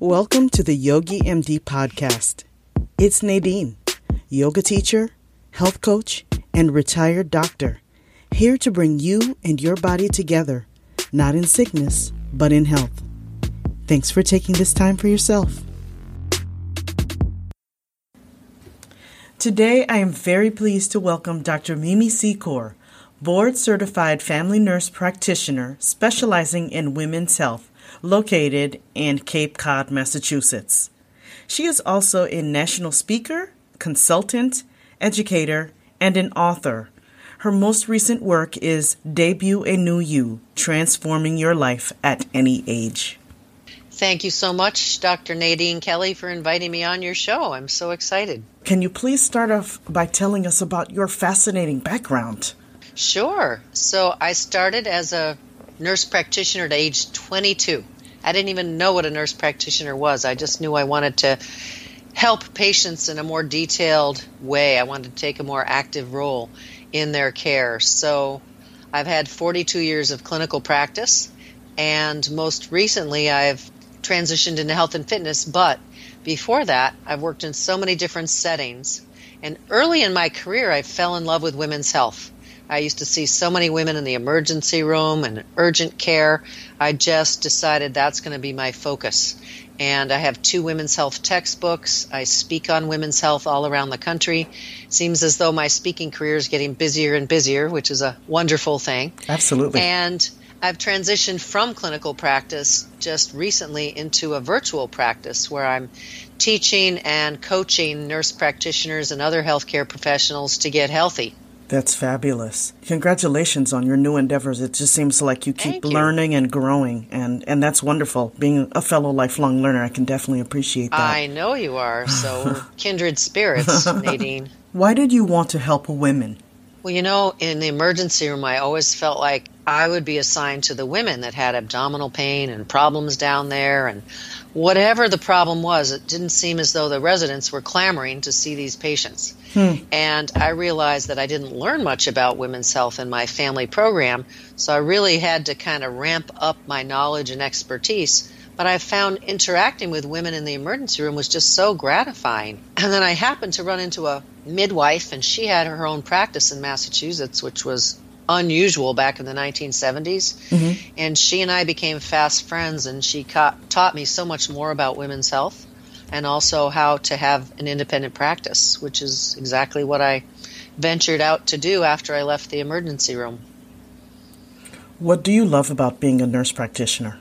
Welcome to the Yogi MD podcast. It's Nadine, yoga teacher, health coach, and retired doctor, here to bring you and your body together, not in sickness, but in health. Thanks for taking this time for yourself. Today, I am very pleased to welcome Dr. Mimi Secor, board certified family nurse practitioner specializing in women's health, located in Cape Cod, Massachusetts. She is also a national speaker, consultant, educator, and an author. Her most recent work is Debut a New You Transforming Your Life at Any Age. Thank you so much, Dr. Nadine Kelly, for inviting me on your show. I'm so excited. Can you please start off by telling us about your fascinating background? Sure. So, I started as a nurse practitioner at age 22. I didn't even know what a nurse practitioner was. I just knew I wanted to help patients in a more detailed way. I wanted to take a more active role in their care. So, I've had 42 years of clinical practice, and most recently, I've transitioned into health and fitness, but before that, I've worked in so many different settings. And early in my career, I fell in love with women's health. I used to see so many women in the emergency room and urgent care. I just decided that's going to be my focus. And I have two women's health textbooks. I speak on women's health all around the country. Seems as though my speaking career is getting busier and busier, which is a wonderful thing. Absolutely. And I've transitioned from clinical practice just recently into a virtual practice where I'm teaching and coaching nurse practitioners and other healthcare professionals to get healthy. That's fabulous. Congratulations on your new endeavors. It just seems like you keep learning and growing and and that's wonderful. Being a fellow lifelong learner, I can definitely appreciate that. I know you are. So kindred spirits, Nadine. Why did you want to help women? Well, you know, in the emergency room, I always felt like I would be assigned to the women that had abdominal pain and problems down there. And whatever the problem was, it didn't seem as though the residents were clamoring to see these patients. Hmm. And I realized that I didn't learn much about women's health in my family program. So I really had to kind of ramp up my knowledge and expertise but I found interacting with women in the emergency room was just so gratifying. And then I happened to run into a midwife, and she had her own practice in Massachusetts, which was unusual back in the 1970s. Mm-hmm. And she and I became fast friends, and she ca- taught me so much more about women's health and also how to have an independent practice, which is exactly what I ventured out to do after I left the emergency room. What do you love about being a nurse practitioner?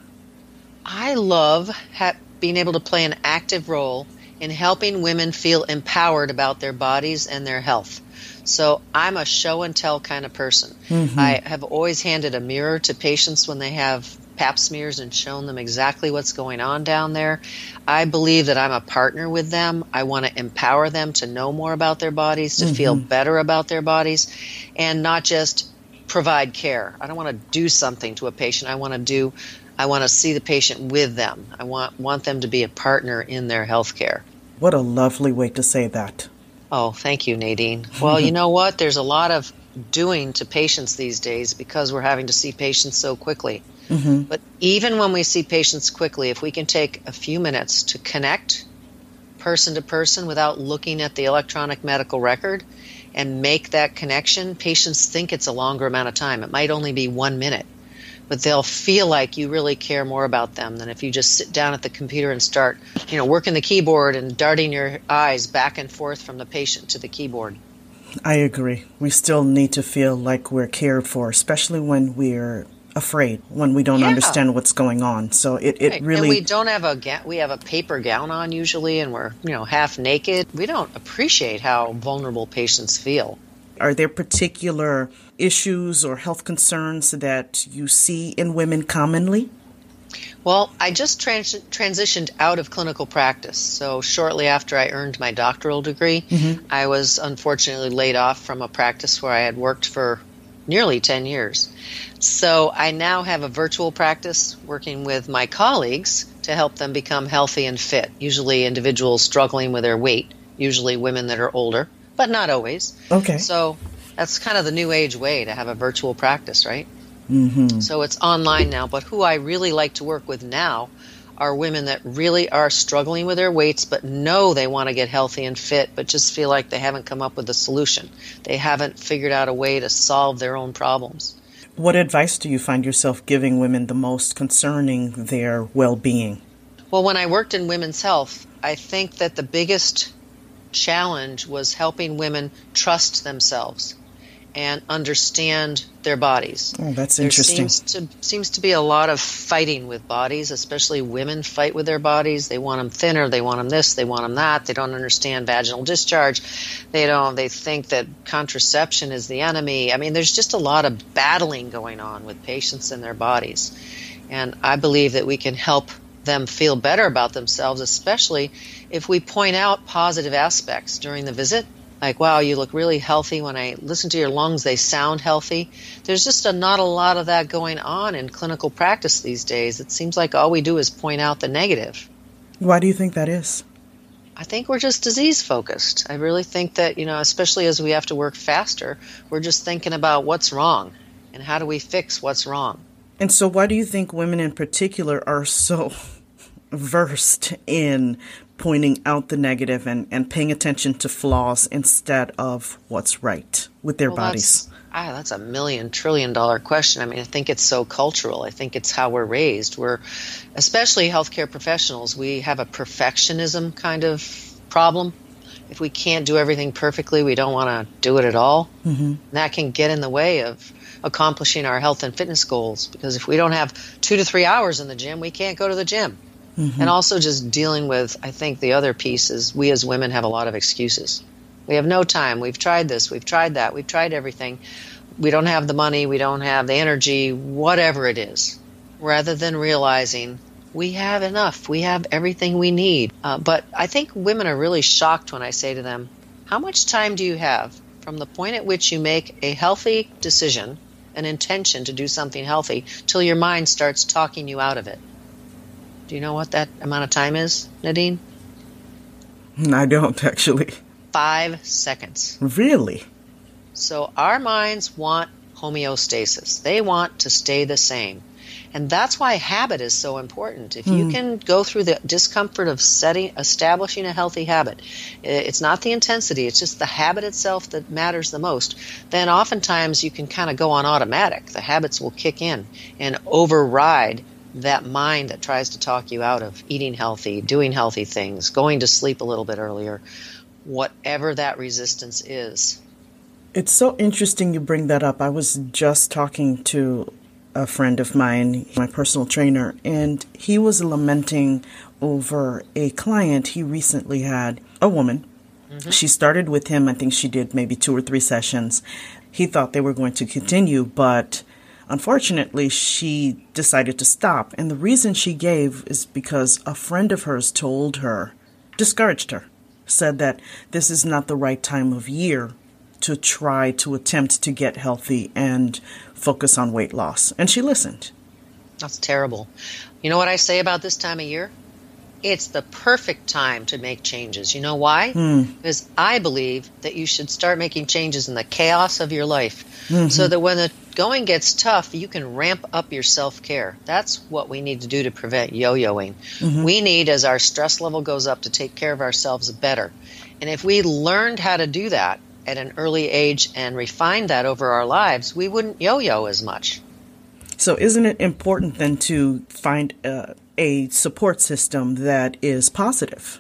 I love ha- being able to play an active role in helping women feel empowered about their bodies and their health. So I'm a show and tell kind of person. Mm-hmm. I have always handed a mirror to patients when they have pap smears and shown them exactly what's going on down there. I believe that I'm a partner with them. I want to empower them to know more about their bodies, to mm-hmm. feel better about their bodies, and not just provide care. I don't want to do something to a patient. I want to do I want to see the patient with them. I want want them to be a partner in their health care. What a lovely way to say that. Oh, thank you, Nadine. Well, you know what? There's a lot of doing to patients these days because we're having to see patients so quickly. Mm-hmm. But even when we see patients quickly, if we can take a few minutes to connect person to person without looking at the electronic medical record and make that connection, patients think it's a longer amount of time. It might only be one minute but they'll feel like you really care more about them than if you just sit down at the computer and start, you know, working the keyboard and darting your eyes back and forth from the patient to the keyboard. I agree. We still need to feel like we're cared for, especially when we're afraid, when we don't yeah. understand what's going on. So it, it right. really and we don't have a ga- we have a paper gown on usually, and we're you know half naked. We don't appreciate how vulnerable patients feel. Are there particular issues or health concerns that you see in women commonly? Well, I just trans- transitioned out of clinical practice. So, shortly after I earned my doctoral degree, mm-hmm. I was unfortunately laid off from a practice where I had worked for nearly 10 years. So, I now have a virtual practice working with my colleagues to help them become healthy and fit, usually individuals struggling with their weight, usually women that are older but not always. Okay. So that's kind of the new age way to have a virtual practice, right? Mm-hmm. So it's online now. But who I really like to work with now are women that really are struggling with their weights but know they want to get healthy and fit but just feel like they haven't come up with a solution. They haven't figured out a way to solve their own problems. What advice do you find yourself giving women the most concerning their well being? Well, when I worked in women's health, I think that the biggest challenge was helping women trust themselves and understand their bodies. Oh, that's there interesting. Seems to, seems to be a lot of fighting with bodies, especially women fight with their bodies. They want them thinner, they want them this, they want them that. They don't understand vaginal discharge. They don't. They think that contraception is the enemy. I mean, there's just a lot of battling going on with patients and their bodies, and I believe that we can help them feel better about themselves, especially if we point out positive aspects during the visit like wow you look really healthy. When i listen to your lungs they sound healthy. There's just a, not a lot of that going on in clinical practice these days. It seems like all we do is point out the negative. Why do you think that is? I think we're just disease focused. I really think that you know especially as we have to work faster we're just thinking about what's wrong and how do we fix what's wrong. And so why do you think women in particular are so versed in pointing out the negative and, and paying attention to flaws instead of what's right with their well, bodies? That's, ah, that's a million trillion dollar question. I mean, I think it's so cultural. I think it's how we're raised. We're, especially healthcare professionals, we have a perfectionism kind of problem. If we can't do everything perfectly, we don't want to do it at all. Mm-hmm. that can get in the way of accomplishing our health and fitness goals because if we don't have two to three hours in the gym, we can't go to the gym. Mm-hmm. And also just dealing with, I think the other piece is we as women have a lot of excuses. We have no time. We've tried this. We've tried that. We've tried everything. We don't have the money. We don't have the energy, whatever it is. Rather than realizing we have enough. We have everything we need. Uh, but I think women are really shocked when I say to them, How much time do you have from the point at which you make a healthy decision, an intention to do something healthy, till your mind starts talking you out of it? Do you know what that amount of time is, Nadine? I don't actually. Five seconds. Really? So our minds want homeostasis. They want to stay the same. And that's why habit is so important. If mm. you hmm. can go through the discomfort of setting, establishing a healthy habit, it's not the intensity, it's just the habit itself that matters the most, then oftentimes you can kind of go on automatic. The habits will kick in and override that mind that tries to talk you out of eating healthy, doing healthy things, going to sleep a little bit earlier, whatever that resistance is. It's so interesting you bring that up. I was just talking to a friend of mine, my personal trainer, and he was lamenting over a client he recently had, a woman. Mm-hmm. She started with him, I think she did maybe two or three sessions. He thought they were going to continue, but Unfortunately, she decided to stop, and the reason she gave is because a friend of hers told her, discouraged her, said that this is not the right time of year to try to attempt to get healthy and focus on weight loss. And she listened. That's terrible. You know what I say about this time of year? It's the perfect time to make changes. You know why? Hmm. Because I believe that you should start making changes in the chaos of your life mm-hmm. so that when the going gets tough, you can ramp up your self care. That's what we need to do to prevent yo yoing. Mm-hmm. We need, as our stress level goes up, to take care of ourselves better. And if we learned how to do that at an early age and refined that over our lives, we wouldn't yo yo as much. So, isn't it important then to find uh, a support system that is positive?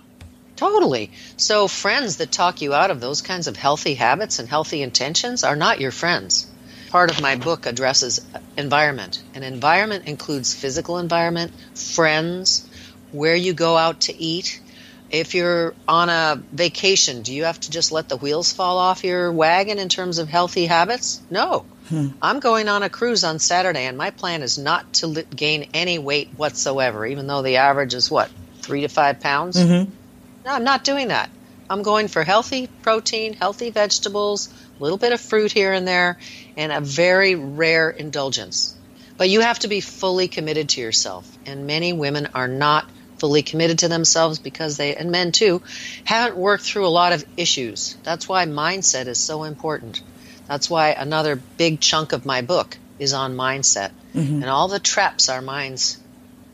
Totally. So, friends that talk you out of those kinds of healthy habits and healthy intentions are not your friends part of my book addresses environment. And environment includes physical environment, friends, where you go out to eat. If you're on a vacation, do you have to just let the wheels fall off your wagon in terms of healthy habits? No. Hmm. I'm going on a cruise on Saturday, and my plan is not to gain any weight whatsoever, even though the average is what, three to five pounds? Mm-hmm. No, I'm not doing that. I'm going for healthy protein, healthy vegetables, little bit of fruit here and there, and a very rare indulgence. But you have to be fully committed to yourself. And many women are not fully committed to themselves because they, and men too, haven't worked through a lot of issues. That's why mindset is so important. That's why another big chunk of my book is on mindset mm-hmm. and all the traps our minds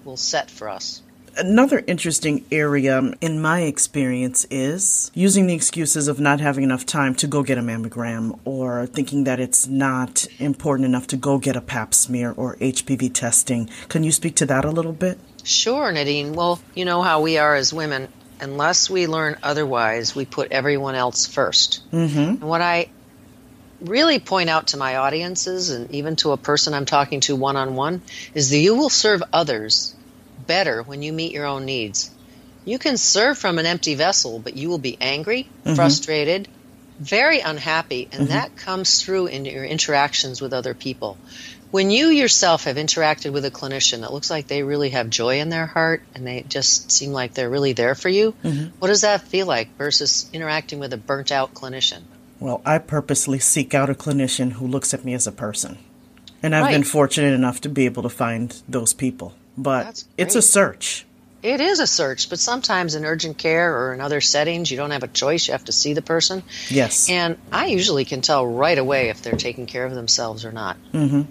will set for us. Another interesting area in my experience is using the excuses of not having enough time to go get a mammogram or thinking that it's not important enough to go get a pap smear or HPV testing. Can you speak to that a little bit? Sure, Nadine. Well, you know how we are as women. Unless we learn otherwise, we put everyone else 1st Mm-hmm. And what I really point out to my audiences and even to a person I'm talking to one on one is that you will serve others better when you meet your own needs. You can serve from an empty vessel, but you will be angry, mm-hmm. frustrated, very unhappy, and mm-hmm. that comes through in your interactions with other people. When you yourself have interacted with a clinician that looks like they really have joy in their heart and they just seem like they're really there for you, mm-hmm. what does that feel like versus interacting with a burnt out clinician? Well, I purposely seek out a clinician who looks at me as a person. And I've been fortunate enough to be able to find those people. But it's a search. It is a search, but sometimes in urgent care or in other settings, you don't have a choice. You have to see the person. Yes. And I usually can tell right away if they're taking care of themselves or not. mm-hmm.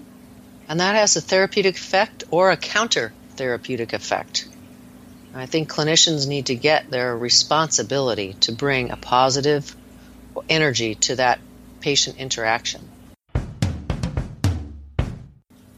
And that has a therapeutic effect or a counter therapeutic effect. I think clinicians need to get their responsibility to bring a positive energy to that patient interaction.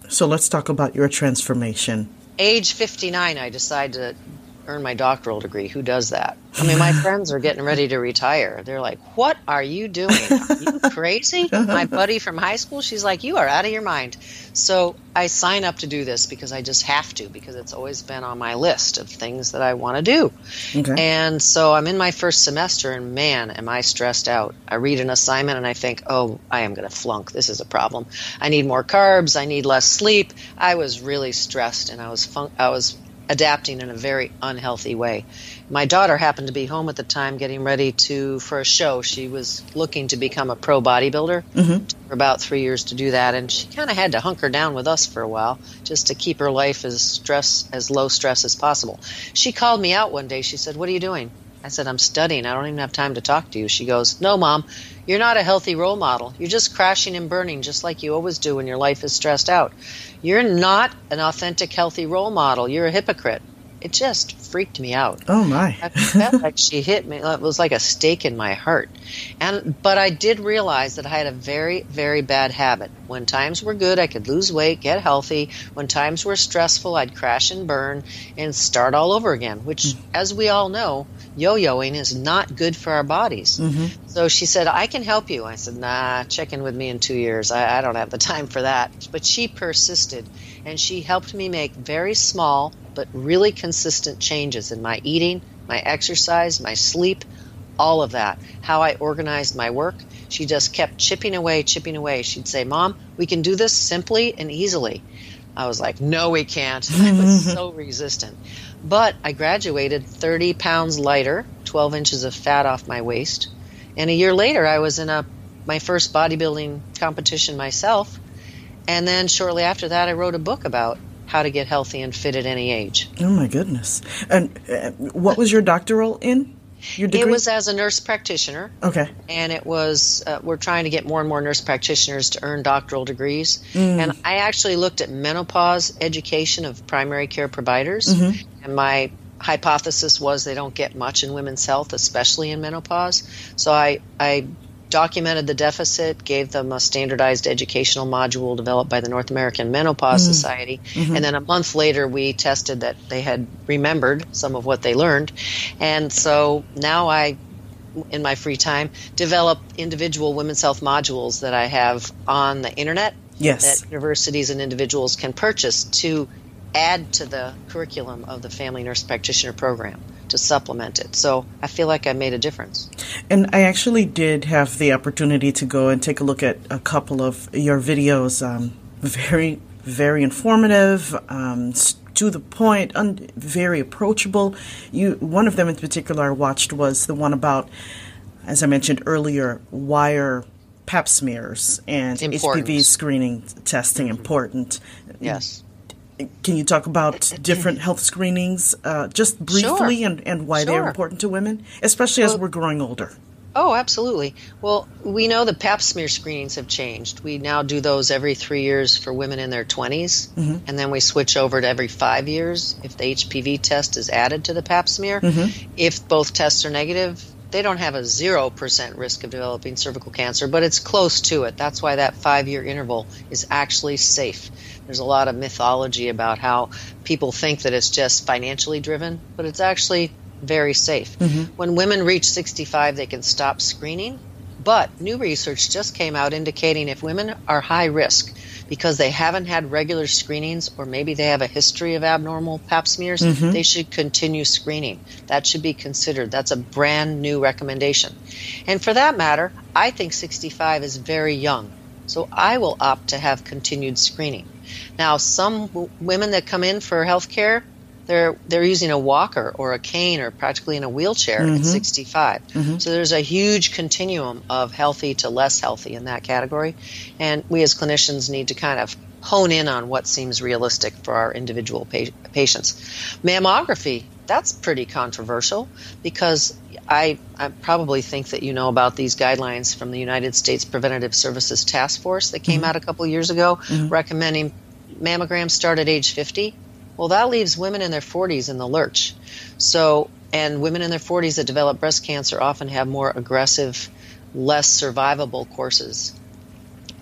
So let's talk about your transformation. Age 59 i decided to earn my doctoral degree. Who does that? I mean my friends are getting ready to retire. They're like what are you doing? Are you crazy? My buddy from high school she's like you are out of your mind. So i sign up to do this because i just have to because it's always been on my list of things that i want to do. Okay. and so i'm in my first semester and man am i stressed out. I read an assignment and i think oh i am going to flunk. This is a problem. I need more carbs. I need less sleep. I was really stressed and i was fun- i was adapting in a very unhealthy way. My daughter happened to be home at the time getting ready to for a show. She was looking to become a pro bodybuilder Mhm. for about three years to do that and she kind of had to hunker down with us for a while just to keep her life as stress as low stress as possible. She called me out one day. She said what are you doing i said i'm studying i don't even have time to talk to you she goes no mom you're not a healthy role model you're just crashing and burning just like you always do when your life is stressed out you're not an authentic healthy role model you're a hypocrite it just freaked me out oh my. I felt like she hit me. It was like a stake in my heart. And but I did realize that I had a very very bad habit. When times were good, I could lose weight, get healthy. When times were stressful, I'd crash and burn and start all over again, which mm. as we all know, yo-yoing is not good for our bodies. Mm-hmm. So she said, I can help you. I said, nah, check in with me in two years. I, I don't have the time for that. But she persisted and she helped me make very small but really consistent changes in my eating, my exercise, my sleep, all of that. How I organized my work. She just kept chipping away, chipping away. She'd say, Mom, we can do this simply and easily. I was like, no, we can't. I was so resistant. But I graduated 30 pounds lighter, 12 inches of fat off my waist. And a year later, I was in a my first bodybuilding competition myself. And then shortly after that, I wrote a book about how to get healthy and fit at any age. Oh my goodness. And uh, what was your doctoral in? Your degree? It was as a nurse practitioner, Okay. and it was uh, we're trying to get more and more nurse practitioners to earn doctoral degrees. And I actually looked at menopause education of primary care providers, and my hypothesis was they don't get much in women's health, especially in menopause. So I I documented the deficit, gave them a standardized educational module developed by the North American Menopause mm-hmm. Society, mm-hmm. and then a month later we tested that they had remembered some of what they learned, and so now I in my free time develop individual women's health modules that I have on the internet Yes. that universities and individuals can purchase to add to the curriculum of the family nurse practitioner program to supplement it. So I feel like I made a difference. And I actually did have the opportunity to go and take a look at a couple of your videos. Um, very, very informative, um, to the point, un- very approachable. You, one of them in particular I watched was the one about, as I mentioned earlier, wire pap smears and Important. HPV screening testing important. Yes. Can you talk about different health screenings uh, just briefly Sure. and, and why they're important to women, especially as we're growing older? Oh, absolutely. Well, we know the pap smear screenings have changed. We now do those every three years for women in their 20s, mm-hmm. and then we switch over to every five years if the HPV test is added to the pap smear. Mm-hmm. If both tests are negative, they don't have a 0% risk of developing cervical cancer, but it's close to it. That's why that five year interval is actually safe. There's a lot of mythology about how people think that it's just financially driven, but it's actually very safe. Mm-hmm. When women reach 65, they can stop screening. But new research just came out indicating if women are high risk because they haven't had regular screenings or maybe they have a history of abnormal pap smears, mm-hmm. they should continue screening. That should be considered. That's a brand new recommendation. And for that matter, I think 65 is very young. So I will opt to have continued screening. Now, some w- women that come in for health care, they're they're using a walker or a cane or practically in a wheelchair mm-hmm. at 65. Mm-hmm. So there's a huge continuum of healthy to less healthy in that category, and we as clinicians need to kind of hone in on what seems realistic for our individual pa- patients. Mammography, that's pretty controversial because I, I, probably think that you know about these guidelines from the United States Preventative Services Task Force that came mm-hmm. out a couple years ago mm-hmm. recommending mammograms start at age 50 well, that leaves women in their 40s in the lurch. So, and women in their 40s that develop breast cancer often have more aggressive, less survivable courses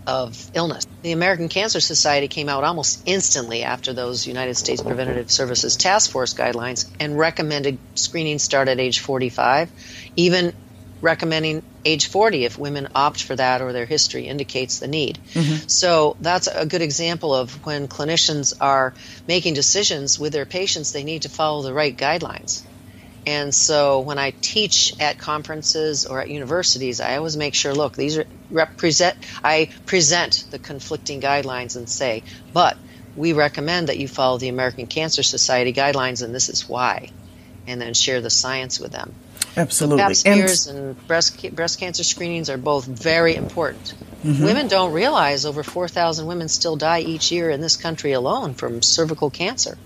of illness. The American Cancer Society came out almost instantly after those United States Preventative Services Task Force guidelines and recommended screening start at age 45, even recommending age 40 if women opt for that or their history indicates the need. Mm-hmm. So that's a good example of when clinicians are making decisions with their patients, they need to follow the right guidelines. And so when I teach at conferences or at universities, I always make sure, look, these are represent I present the conflicting guidelines and say, but we recommend that you follow the American Cancer Society guidelines and this is why. And then share the science with them. Absolutely. So pap smears and, and breast breast cancer screenings are both very important. Mm-hmm. Women don't realize over 4,000 women still die each year in this country alone from cervical cancer.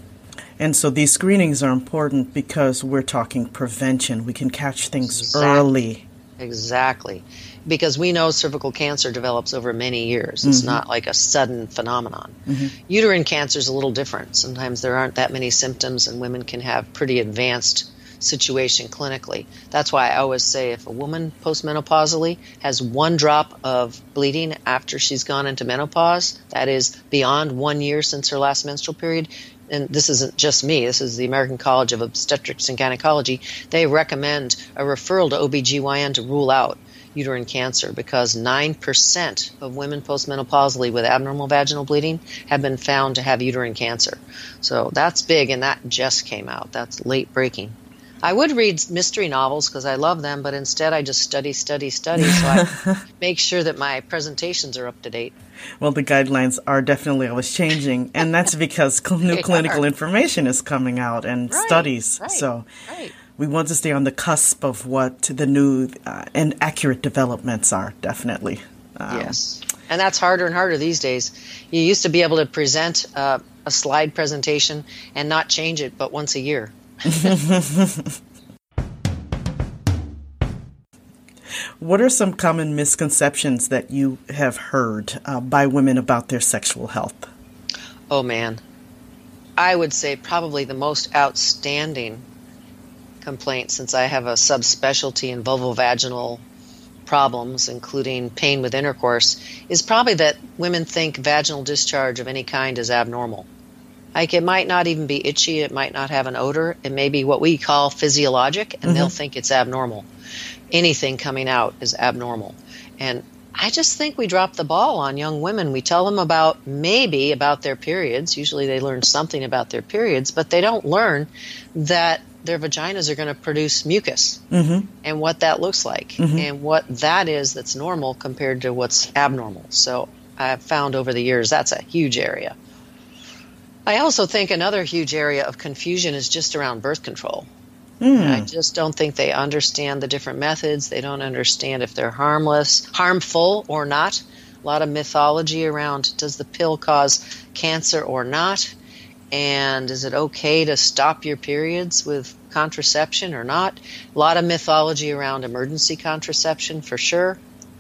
And so these screenings are important because we're talking prevention. We can catch things exactly. early. Exactly. Because we know cervical cancer develops over many years. It's mm-hmm. not like a sudden phenomenon. Mm-hmm. Uterine cancer is a little different. Sometimes there aren't that many symptoms, and women can have pretty advanced situation clinically. That's why I always say if a woman postmenopausally has one drop of bleeding after she's gone into menopause, that is beyond one year since her last menstrual period, and this isn't just me, this is the American College of Obstetrics and Gynecology, they recommend a referral to OBGYN to rule out uterine cancer because 9% of women postmenopausally with abnormal vaginal bleeding have been found to have uterine cancer. So that's big, and that just came out. That's late breaking. I would read mystery novels because I love them, but instead I just study, study, study. So I make sure that my presentations are up to date. Well, the guidelines are definitely always changing, and that's because new clinical are. information is coming out and right, studies. Right, so right. we want to stay on the cusp of what the new uh, and accurate developments are, definitely. Um, yes. And that's harder and harder these days. You used to be able to present uh, a slide presentation and not change it but once a year. what are some common misconceptions that you have heard uh, by women about their sexual health? Oh man. I would say probably the most outstanding complaint since I have a subspecialty in vulvovaginal problems, including pain with intercourse, is probably that women think vaginal discharge of any kind is abnormal. Like it might not even be itchy, it might not have an odor. It may be what we call physiologic, and mm-hmm. they'll think it's abnormal. Anything coming out is abnormal. And I just think we drop the ball on young women. We tell them about maybe about their periods. Usually they learn something about their periods, but they don't learn that their vaginas are going to produce mucus mm-hmm. and what that looks like mm-hmm. and what that is that's normal compared to what's abnormal. So I've found over the years that's a huge area. I also think another huge area of confusion is just around birth control. Mm. I just don't think they understand the different methods. They don't understand if they're harmless, harmful or not. A lot of mythology around does the pill cause cancer or not? And is it okay to stop your periods with contraception or not. A lot of mythology around emergency contraception for sure,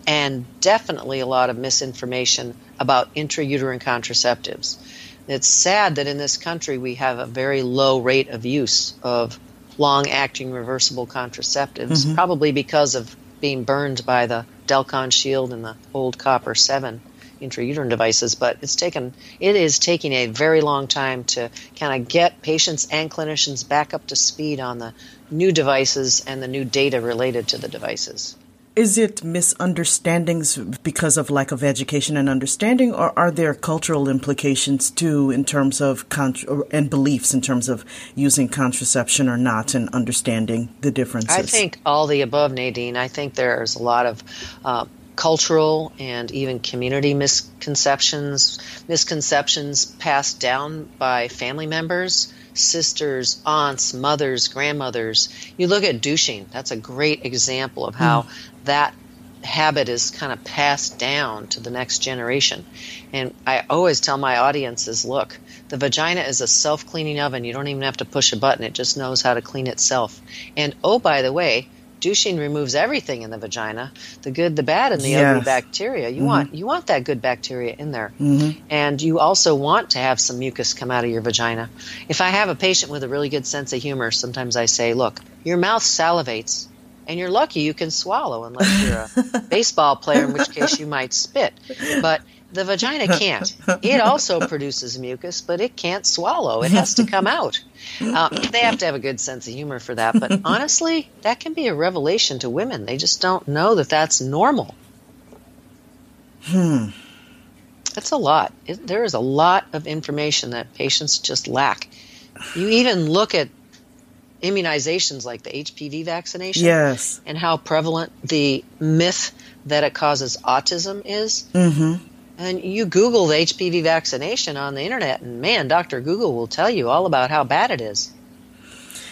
and definitely a lot of misinformation about intrauterine contraceptives. It's sad that in this country we have a very low rate of use of long acting reversible contraceptives, mm-hmm. probably because of being burned by the Dalkon Shield and the old Copper 7 intrauterine devices, but it's taken it is taking a very long time to kind of get patients and clinicians back up to speed on the new devices and the new data related to the devices. Is it misunderstandings because of lack of education and understanding, or are there cultural implications too in terms of and beliefs in terms of using contraception or not and understanding the differences? I think all the above, Nadine. I think there's a lot of uh, cultural and even community misconceptions, misconceptions passed down by family members, sisters, aunts, mothers, grandmothers. You look at douching, that's a great example of how mm. that habit is kind of passed down to the next generation. And I always tell my audiences look, the vagina is a self cleaning oven. You don't even have to push a button, it just knows how to clean itself. And oh, by the way, douching removes everything in the vagina the good the bad and the yes. ugly bacteria you mm-hmm. want you want that good bacteria in there mm-hmm. and you also want to have some mucus come out of your vagina if i have a patient with a really good sense of humor sometimes i say look your mouth salivates and you're lucky you can swallow unless you're a baseball player in which case you might spit but the vagina can't. It also produces mucus, but it can't swallow. It has to come out. Um, they have to have a good sense of humor for that. But honestly, that can be a revelation to women. They just don't know that that's normal. Hmm. That's a lot. It, there is a lot of information that patients just lack. You even look at immunizations like the HPV vaccination. Yes. And how prevalent the myth that it causes autism is. Mm-hmm. And you Google the HPV vaccination on the internet, and man, Dr. Google will tell you all about how bad it is.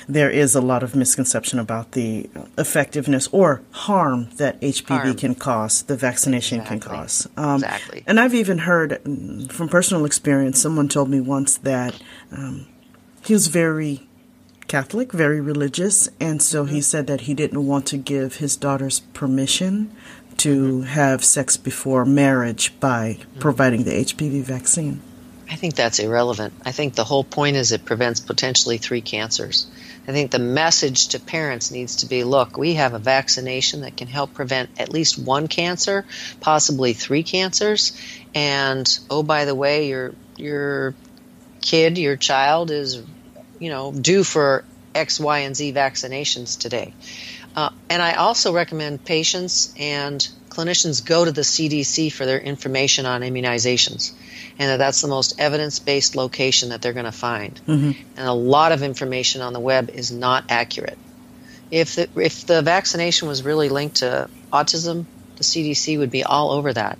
There is a lot of misconception about the effectiveness or harm that HPV harm. can cause, the vaccination exactly. can cause. Um, exactly. And I've even heard from personal experience, someone told me once that um, he was very Catholic, very religious, and so mm-hmm. he said that he didn't want to give his daughters permission to mm-hmm. have sex before marriage by mm-hmm. providing the HPV vaccine? I think that's irrelevant. I think the whole point is it prevents potentially three cancers. I think the message to parents needs to be look, we have a vaccination that can help prevent at least one cancer, possibly three cancers. And oh, by the way, your, your kid, your child is, you know, due for X, Y, and Z vaccinations today. Uh, and I also recommend patients and clinicians go to the CDC for their information on immunizations, and that that's the most evidence based location that they're going to find. Mm-hmm. And a lot of information on the web is not accurate. If the, if the vaccination was really linked to autism, the CDC would be all over that.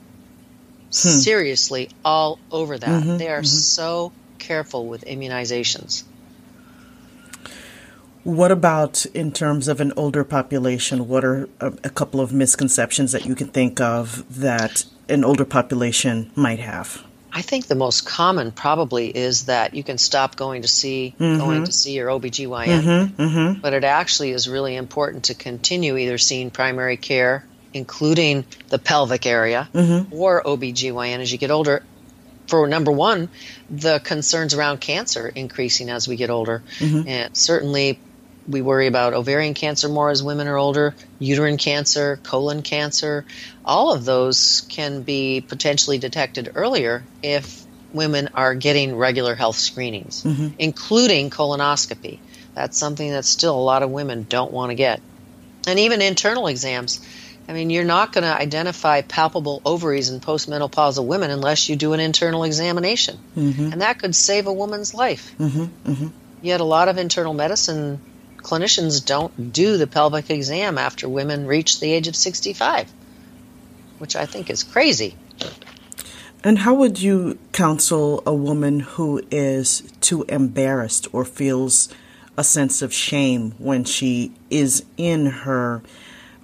Hmm. Seriously, all over that. Mm-hmm, they are mm-hmm. so careful with immunizations. What about in terms of an older population? What are a, a, couple of misconceptions that you can think of that an older population might have? I think the most common probably is that you can stop going to see mm-hmm. going to see your OBGYN. Mm-hmm, mm-hmm. But it actually is really important to continue either seeing primary care, including the pelvic area, mm-hmm. or OBGYN as you get older. For number one, the concerns around cancer increasing as we get older. Mm-hmm. And certainly we worry about ovarian cancer more as women are older, uterine cancer, colon cancer. All of those can be potentially detected earlier if women are getting regular health screenings, mm-hmm. including colonoscopy. That's something that still a lot of women don't want to get. And even internal exams. I mean, you're not going to identify palpable ovaries in postmenopausal women unless you do an internal examination. Mm-hmm. And that could save a woman's life. Mm-hmm. mm-hmm. Yet a lot of internal medicine clinicians don't do the pelvic exam after women reach the age of 65, which I think is crazy. And how would you counsel a woman who is too embarrassed or feels a sense of shame when she is in her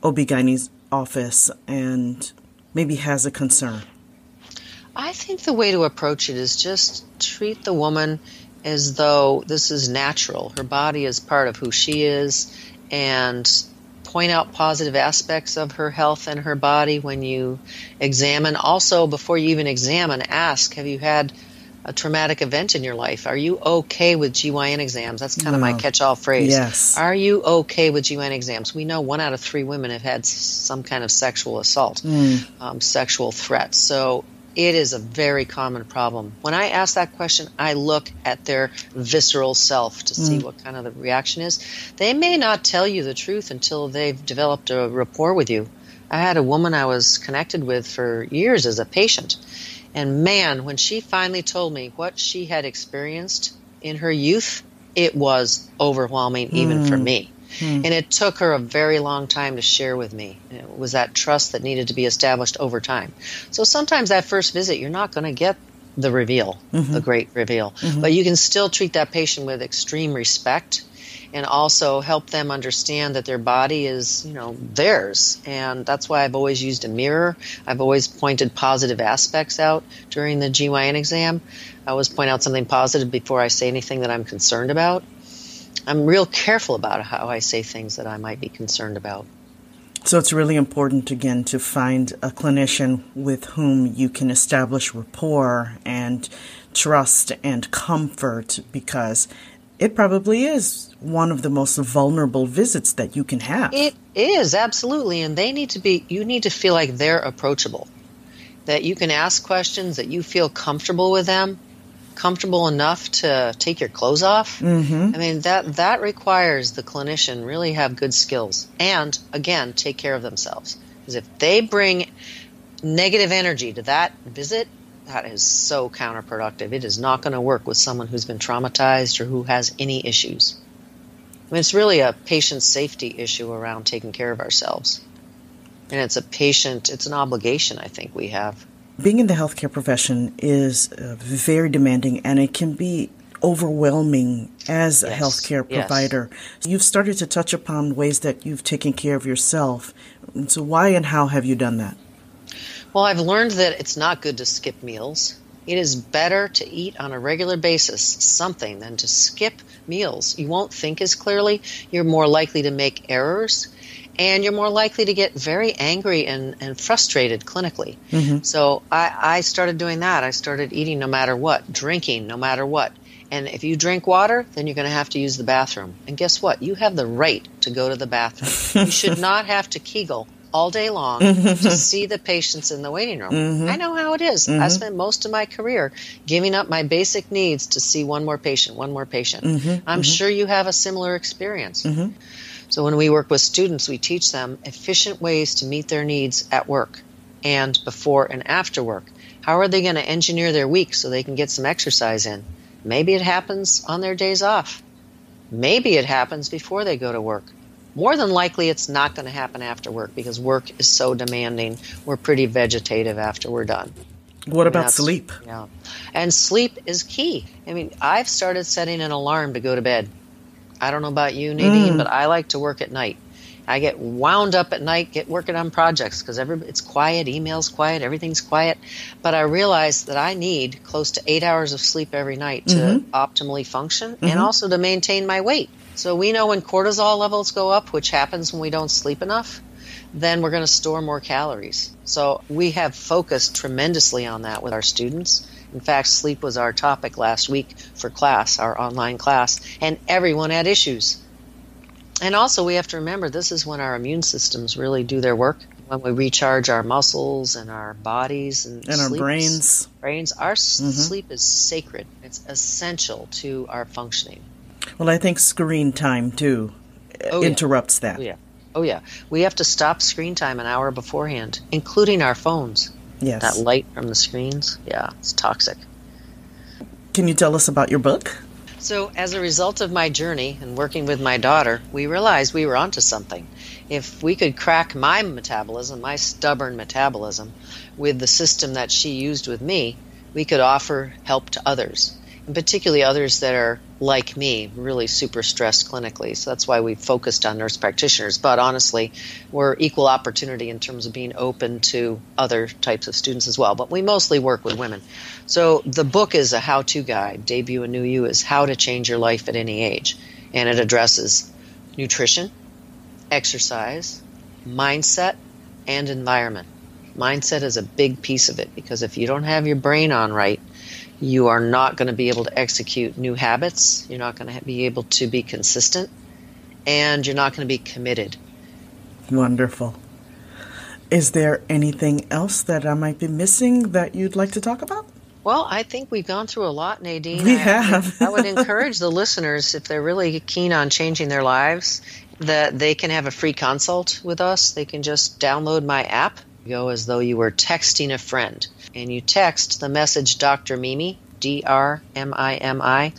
OB/GYN's office and maybe has a concern? I think the way to approach it is just treat the woman as though this is natural. Her body is part of who she is, and point out positive aspects of her health and her body when you examine. Also, before you even examine, ask Have you had a traumatic event in your life? Are you okay with GYN exams? That's kind of my catch all phrase. Yes. Are you okay with GYN exams? We know one out of three women have had some kind of sexual assault, Mm. um, sexual threat. So it is a very common problem. When I ask that question, I look at their visceral self to see mm. what kind of the reaction is. They may not tell you the truth until they've developed a rapport with you. I had a woman I was connected with for years as a patient. And man, when she finally told me what she had experienced in her youth, it was overwhelming even for mm. me. Hmm. And it took her a very long time to share with me. It was that trust that needed to be established over time. So sometimes that first visit, you're not going to get the reveal, the mm-hmm. great reveal, mm-hmm. but you can still treat that patient with extreme respect and also help them understand that their body is, you know, theirs. And that's why I've always used a mirror. I've always pointed positive aspects out during the GYN exam. I always point out something positive before I say anything that I'm concerned about. I'm real careful about how I say things that I might be concerned about. So it's really important, again, to find a clinician with whom you can establish rapport and trust and comfort because it probably is one of the most vulnerable visits that you can have. It is absolutely, and they need to be. You need to feel like they're approachable, that you can ask questions, that you feel comfortable with them, comfortable enough to take your clothes off. Mm-hmm. I mean that that requires the clinician really have good skills, and again, take care of themselves. Because if they bring negative energy to that visit, that is so counterproductive. It is not going to work with someone who's been traumatized or who has any issues. I mean, it's really a patient safety issue around taking care of ourselves. And it's a patient, it's an obligation I think we have. Being in the healthcare profession is uh, very demanding and it can be overwhelming as a Yes, healthcare yes. provider. You've started to touch upon ways that you've taken care of yourself. So, why and how have you done that? Well, I've learned that it's not good to skip meals. It is better to eat on a regular basis something than to skip meals. You won't think as clearly, you're more likely to make errors, and you're more likely to get very angry and, and frustrated clinically. Mm-hmm. So I, I started doing that. I started eating no matter what, drinking no matter what. And if you drink water, then you're going to have to use the bathroom. And guess what? You have the right to go to the bathroom. you should not have to kegel all day long to see the patients in the waiting room. Mm-hmm. I know how it is. I mm-hmm. spent most of my career giving up my basic needs to see one more patient, one more patient. I'm sure you have a similar experience. So when we work with students, we teach them efficient ways to meet their needs at work and before and after work. How are they going to engineer their week so they can get some exercise in? Maybe it happens on their days off. Maybe it happens before they go to work. More than likely, it's not going to happen after work because work is so demanding. We're pretty vegetative after we're done. What about sleep? Yeah. And sleep is key. I mean, I've started setting an alarm to go to bed. I don't know about you, Nadine, mm. but I like to work at night. I get wound up at night, get working on projects because every it's quiet, emails quiet, everything's quiet. But I realize that I need close to eight hours of sleep every night to mm-hmm. optimally function and mm-hmm. also to maintain my weight. So we know when cortisol levels go up, which happens when we don't sleep enough, then we're going to store more calories. So we have focused tremendously on that with our students. In fact, sleep was our topic last week for class, our online class, and everyone had issues. And also, we have to remember this is when our immune systems really do their work. When we recharge our muscles and our bodies and, And our brains. brains, our s mm-hmm. sleep is sacred. It's essential to our functioning. Well, I think screen time too Oh, yeah. interrupts that. Oh yeah, oh yeah. We have to stop screen time an hour beforehand, including our phones. Yes. That light from the screens, yeah, it's toxic. Can you tell us about your book? So, as a result of my journey and working with my daughter, we realized we were onto something. If we could crack my metabolism, my stubborn metabolism, with the system that she used with me, we could offer help to others. And particularly others that are like me, really super stressed clinically. So that's why we focused on nurse practitioners. But honestly, we're equal opportunity in terms of being open to other types of students as well. But we mostly work with women. So the book is a how to guide. Debut a New You is how to change your life at any age. And it addresses nutrition, exercise, mindset, and environment. Mindset is a big piece of it because if you don't have your brain on right, you are not going to be able to execute new habits. You're not going to be able to be consistent, and you're not going to be committed. Wonderful. Is there anything else that I might be missing that you'd like to talk about? Well, I think we've gone through a lot, Nadine. We I, have. I would encourage the listeners, if they're really keen on changing their lives, that they can have a free consult with us. They can just download my app, go as though you were texting a friend, and you text the message Dr. Mimi, D R M I M I.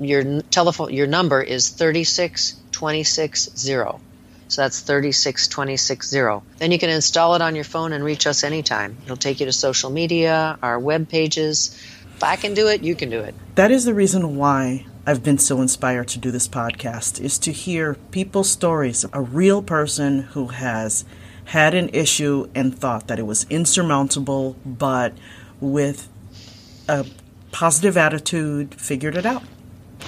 Your telephone, your number is thirty six twenty six zero. So that's 36260. Then you can install it on your phone and reach us anytime. It'll take you to social media, our web pages. If I can do it, you can do it. That is the reason why I've been so inspired to do this podcast is to hear people's stories, a real person who has had an issue and thought that it was insurmountable, but with a positive attitude figured it out.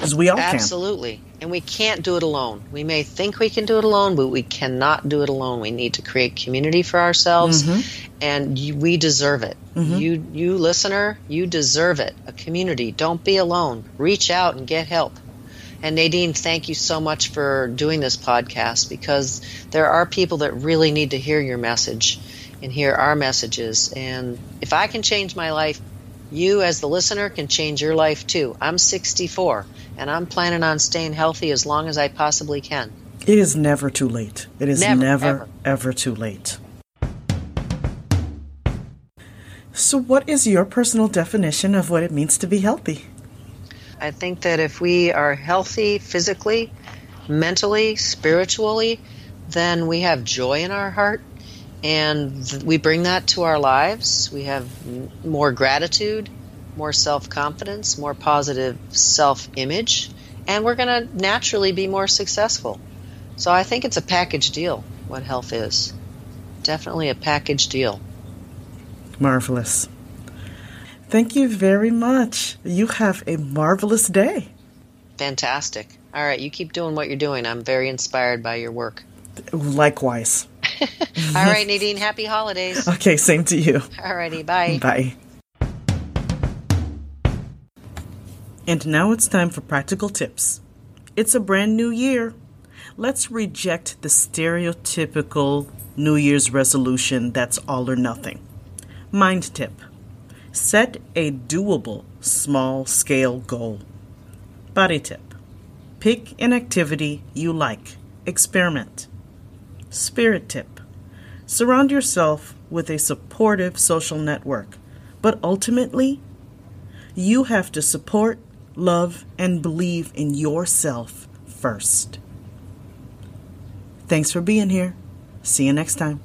As we all can. Absolutely. And we can't do it alone. We may think we can do it alone, but we cannot do it alone. We need to create community for ourselves, mm-hmm. and you, we deserve it. Mm-hmm. You, you listener, you deserve it. A community. Don't be alone. Reach out and get help. And Nadine, thank you so much for doing this podcast because there are people that really need to hear your message and hear our messages. And if I can change my life, you as the listener can change your life too. I'm 64 and I'm planning on staying healthy as long as I possibly can. It is never too late. It is Never, never, ever. ever too late. So, what is your personal definition of what it means to be healthy? I think that if we are healthy physically, mentally, spiritually, then we have joy in our heart and we bring that to our lives. We have more gratitude, more self confidence, more positive self image, and we're going to naturally be more successful. So I think it's a package deal, what health is. Definitely a package deal. Marvelous. Thank you very much. You have a marvelous day. Fantastic. All right, you keep doing what you're doing. I'm very inspired by your work. Likewise. All right, Nadine, happy holidays. Okay, same to you. All righty, bye. Bye. And now it's time for practical tips. It's a brand new year. Let's reject the stereotypical New Year's resolution that's all or nothing. Mind tip set a doable small scale goal. Body tip pick an activity you like, experiment. Spirit tip surround yourself with a supportive social network, but ultimately, you have to support, love, and believe in yourself first. Thanks for being here. See you next time.